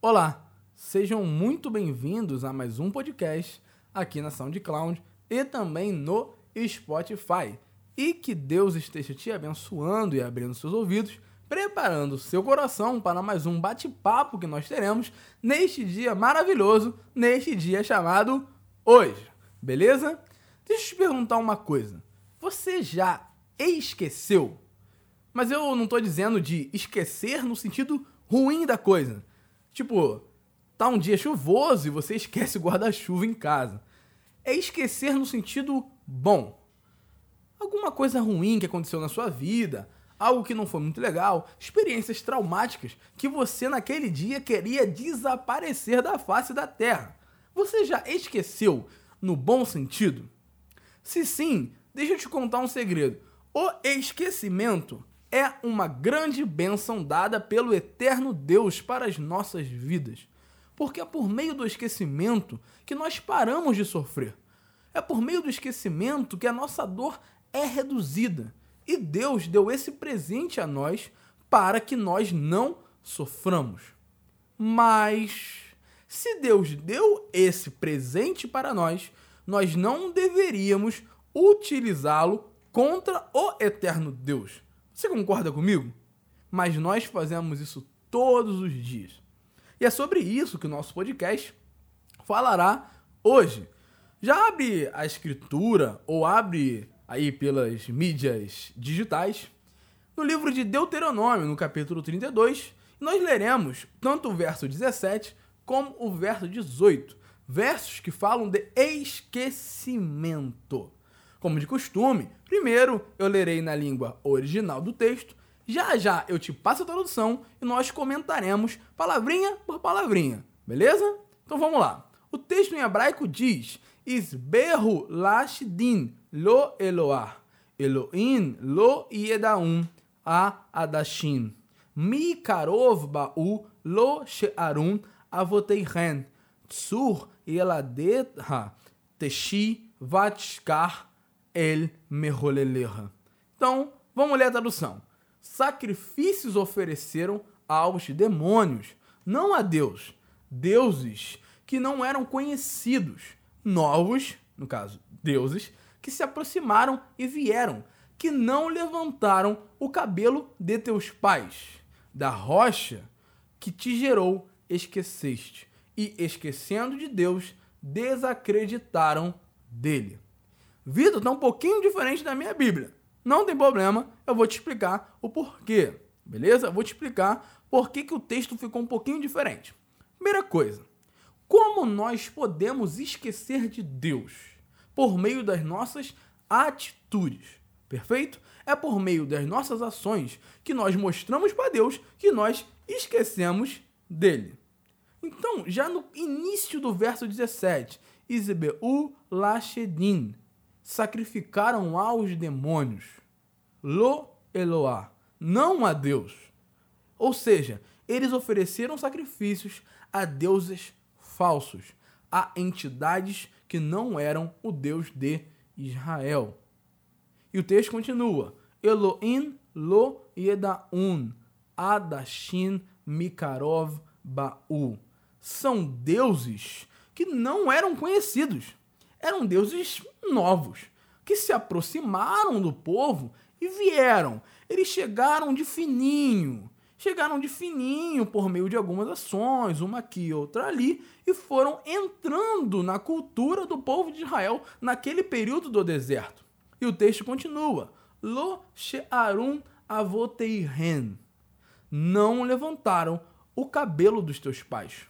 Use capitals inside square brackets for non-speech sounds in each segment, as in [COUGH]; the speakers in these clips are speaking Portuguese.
Olá, sejam muito bem-vindos a mais um podcast aqui na SoundCloud e também no Spotify. E que Deus esteja te abençoando e abrindo seus ouvidos, preparando seu coração para mais um bate-papo que nós teremos neste dia maravilhoso, neste dia chamado hoje. Beleza? Deixa eu te perguntar uma coisa. Você já esqueceu? Mas eu não estou dizendo de esquecer no sentido ruim da coisa. Tipo, tá um dia chuvoso e você [LAUGHS] esquece o guarda-chuva em casa. É esquecer no sentido bom. Alguma coisa ruim que aconteceu na sua vida, algo que não foi muito legal, experiências traumáticas que você naquele dia queria desaparecer da face da terra. Você já esqueceu no bom sentido? Se sim, deixa eu te contar um segredo. O esquecimento é uma grande bênção dada pelo eterno Deus para as nossas vidas. Porque é por meio do esquecimento que nós paramos de sofrer. É por meio do esquecimento que a nossa dor é reduzida. E Deus deu esse presente a nós para que nós não soframos. Mas, se Deus deu esse presente para nós, nós não deveríamos utilizá-lo contra o eterno Deus. Você concorda comigo? Mas nós fazemos isso todos os dias. E é sobre isso que o nosso podcast falará hoje. Já abre a escritura ou abre aí pelas mídias digitais no livro de Deuteronômio, no capítulo 32, nós leremos tanto o verso 17 como o verso 18, versos que falam de esquecimento. Como de costume, primeiro eu lerei na língua original do texto, já já eu te passo a tradução e nós comentaremos palavrinha por palavrinha, beleza? Então vamos lá. O texto em hebraico diz: Isberru lashdin lo Eloah, Elohim lo yedaum a adashin, mi karov ba'u lo she'arum avoteichen, tsur yeladetha teshi vatshkar El Meroleleha. Então, vamos ler a tradução. Sacrifícios ofereceram aos demônios, não a Deus. Deuses que não eram conhecidos. Novos, no caso, deuses, que se aproximaram e vieram, que não levantaram o cabelo de teus pais. Da rocha que te gerou, esqueceste. E esquecendo de Deus, desacreditaram dele. Vitor tá um pouquinho diferente da minha Bíblia. Não tem problema, eu vou te explicar o porquê, beleza? Eu vou te explicar por que, que o texto ficou um pouquinho diferente. Primeira coisa, como nós podemos esquecer de Deus? Por meio das nossas atitudes, perfeito? É por meio das nossas ações que nós mostramos para Deus que nós esquecemos dele. Então, já no início do verso 17, Isebeu Lachedin, sacrificaram aos demônios. Lo Eloá, não a Deus. Ou seja, eles ofereceram sacrifícios a deuses falsos, a entidades que não eram o Deus de Israel. E o texto continua: Elohim lo yedaun, Adashin Mikarov Ba'u. São deuses que não eram conhecidos eram deuses novos, que se aproximaram do povo e vieram. Eles chegaram de fininho, chegaram de fininho por meio de algumas ações, uma aqui, outra ali, e foram entrando na cultura do povo de Israel naquele período do deserto. E o texto continua: Lo she'arum avoteihen. Não levantaram o cabelo dos teus pais.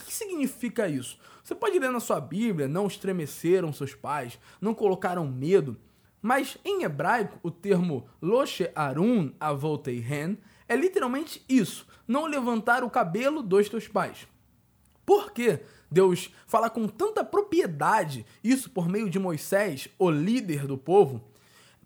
O que significa isso? Você pode ler na sua Bíblia, não estremeceram seus pais, não colocaram medo, mas em hebraico o termo Loshe Arun Avoteihen é literalmente isso, não levantar o cabelo dos teus pais. Por que Deus fala com tanta propriedade isso por meio de Moisés, o líder do povo?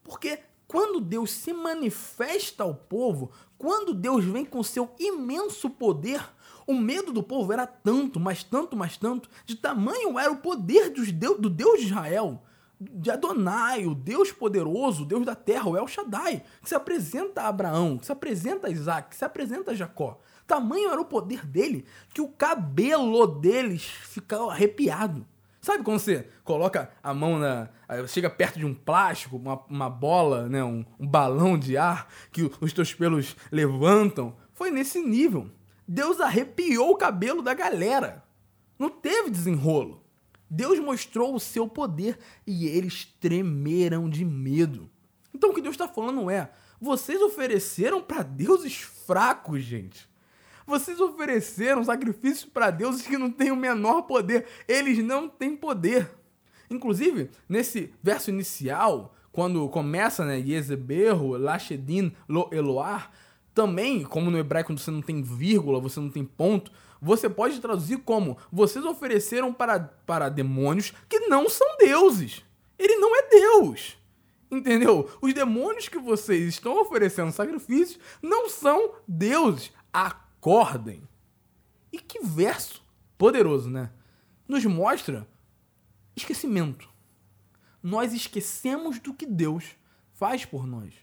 Porque quando Deus se manifesta ao povo, quando Deus vem com seu imenso poder, o medo do povo era tanto, mas tanto, mas tanto, de tamanho era o poder do Deus de Israel. de Adonai, o Deus poderoso, o Deus da terra, o El Shaddai, que se apresenta a Abraão, que se apresenta a Isaac, que se apresenta a Jacó. Tamanho era o poder dele que o cabelo deles ficava arrepiado. Sabe quando você coloca a mão na. chega perto de um plástico, uma, uma bola, né? Um, um balão de ar que os teus pelos levantam? Foi nesse nível. Deus arrepiou o cabelo da galera. Não teve desenrolo. Deus mostrou o seu poder e eles tremeram de medo. Então o que Deus está falando é: vocês ofereceram para deuses fracos, gente. Vocês ofereceram sacrifícios para deuses que não têm o menor poder. Eles não têm poder. Inclusive, nesse verso inicial, quando começa, né, Yezeberro, Lachedin, Lo Eloar, também, como no hebraico você não tem vírgula, você não tem ponto, você pode traduzir como vocês ofereceram para, para demônios que não são deuses. Ele não é Deus. Entendeu? Os demônios que vocês estão oferecendo sacrifícios não são deuses. Acordem. E que verso poderoso, né? Nos mostra esquecimento. Nós esquecemos do que Deus faz por nós.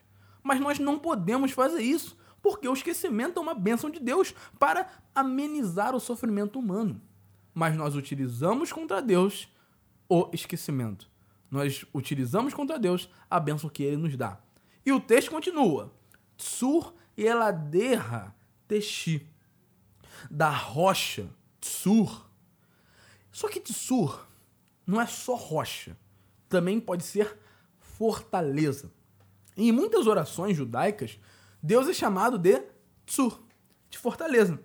Mas nós não podemos fazer isso porque o esquecimento é uma bênção de Deus para amenizar o sofrimento humano. Mas nós utilizamos contra Deus o esquecimento. Nós utilizamos contra Deus a bênção que ele nos dá. E o texto continua. Tsur eladerra texi. Da rocha, tsur. Só que tsur não é só rocha. Também pode ser fortaleza. Em muitas orações judaicas, Deus é chamado de Tsur, de fortaleza.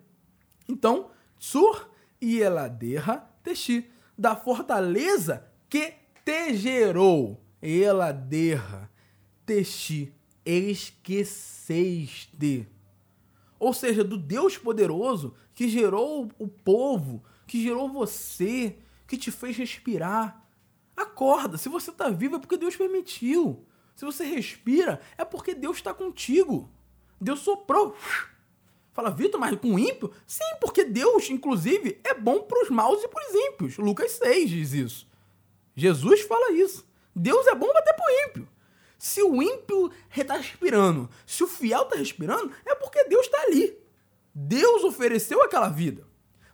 Então, Tsur e Eladerra Teshi, da fortaleza que te gerou. Eladerra Teshi, esqueceiste. Ou seja, do Deus poderoso que gerou o povo, que gerou você, que te fez respirar. Acorda, se você está vivo é porque Deus permitiu. Se você respira, é porque Deus está contigo. Deus soprou. Fala, Vitor, mas com ímpio? Sim, porque Deus, inclusive, é bom para os maus e para os ímpios. Lucas 6 diz isso. Jesus fala isso. Deus é bom até para o ímpio. Se o ímpio está respirando, se o fiel está respirando, é porque Deus está ali. Deus ofereceu aquela vida.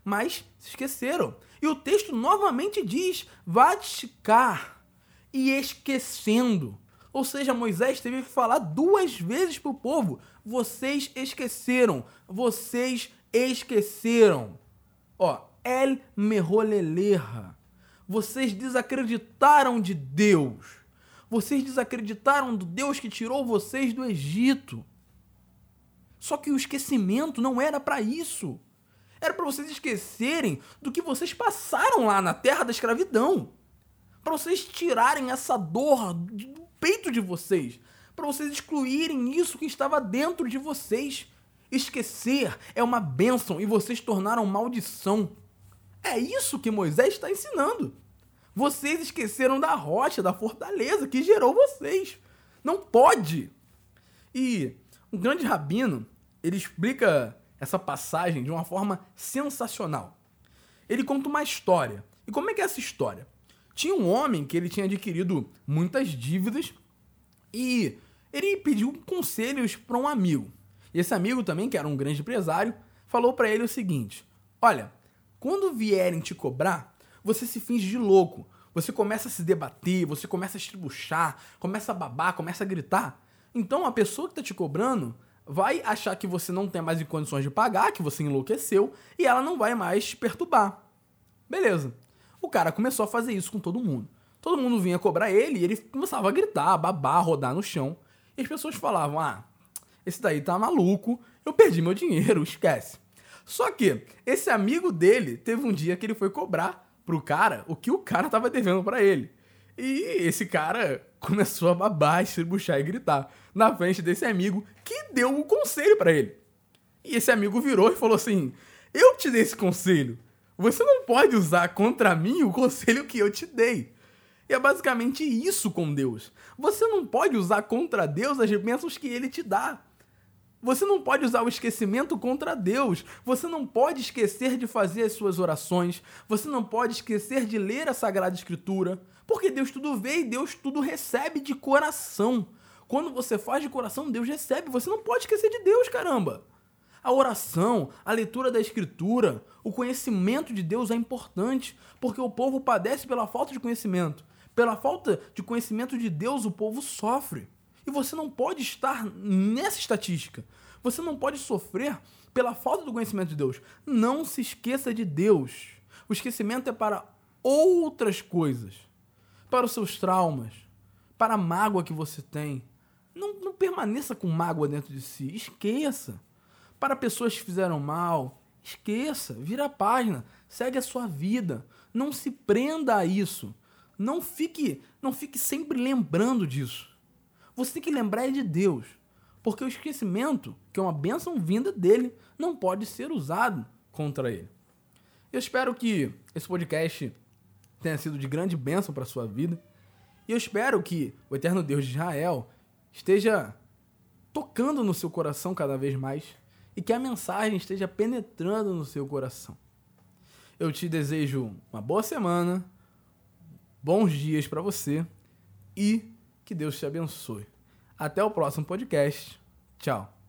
Mas se esqueceram. E o texto novamente diz: Vaticar e esquecendo. Ou seja, Moisés teve que falar duas vezes para o povo: vocês esqueceram, vocês esqueceram. Ó, El Meroleleha. Vocês desacreditaram de Deus. Vocês desacreditaram do Deus que tirou vocês do Egito. Só que o esquecimento não era para isso. Era para vocês esquecerem do que vocês passaram lá na terra da escravidão. Para vocês tirarem essa dor do peito de vocês para vocês excluírem isso que estava dentro de vocês. Esquecer é uma bênção e vocês tornaram maldição. É isso que Moisés está ensinando. Vocês esqueceram da rocha, da fortaleza que gerou vocês. Não pode. E um grande rabino, ele explica essa passagem de uma forma sensacional. Ele conta uma história. E como é que é essa história? Tinha um homem que ele tinha adquirido muitas dívidas e ele pediu conselhos para um amigo. E esse amigo também, que era um grande empresário, falou para ele o seguinte: Olha, quando vierem te cobrar, você se finge de louco. Você começa a se debater, você começa a estribuchar, começa a babar, começa a gritar. Então a pessoa que está te cobrando vai achar que você não tem mais condições de pagar, que você enlouqueceu, e ela não vai mais te perturbar. Beleza. O cara começou a fazer isso com todo mundo. Todo mundo vinha cobrar ele e ele começava a gritar, babar, rodar no chão. E as pessoas falavam: ah, esse daí tá maluco, eu perdi meu dinheiro, [LAUGHS] esquece. Só que esse amigo dele teve um dia que ele foi cobrar pro cara o que o cara tava devendo para ele. E esse cara começou a babar, estribuchar e gritar na frente desse amigo que deu o um conselho para ele. E esse amigo virou e falou assim: Eu te dei esse conselho. Você não pode usar contra mim o conselho que eu te dei. E é basicamente isso com Deus. Você não pode usar contra Deus as bênçãos que ele te dá. Você não pode usar o esquecimento contra Deus. Você não pode esquecer de fazer as suas orações. Você não pode esquecer de ler a Sagrada Escritura. Porque Deus tudo vê e Deus tudo recebe de coração. Quando você faz de coração, Deus recebe. Você não pode esquecer de Deus, caramba. A oração, a leitura da Escritura, o conhecimento de Deus é importante, porque o povo padece pela falta de conhecimento. Pela falta de conhecimento de Deus, o povo sofre. E você não pode estar nessa estatística. Você não pode sofrer pela falta do conhecimento de Deus. Não se esqueça de Deus. O esquecimento é para outras coisas. Para os seus traumas. Para a mágoa que você tem. Não, não permaneça com mágoa dentro de si. Esqueça. Para pessoas que fizeram mal. Esqueça. Vira a página. Segue a sua vida. Não se prenda a isso. Não fique, não fique sempre lembrando disso. Você tem que lembrar de Deus. Porque o esquecimento, que é uma bênção vinda dele, não pode ser usado contra ele. Eu espero que esse podcast tenha sido de grande bênção para sua vida. E eu espero que o eterno Deus de Israel esteja tocando no seu coração cada vez mais e que a mensagem esteja penetrando no seu coração. Eu te desejo uma boa semana, bons dias para você e que Deus te abençoe. Até o próximo podcast. Tchau.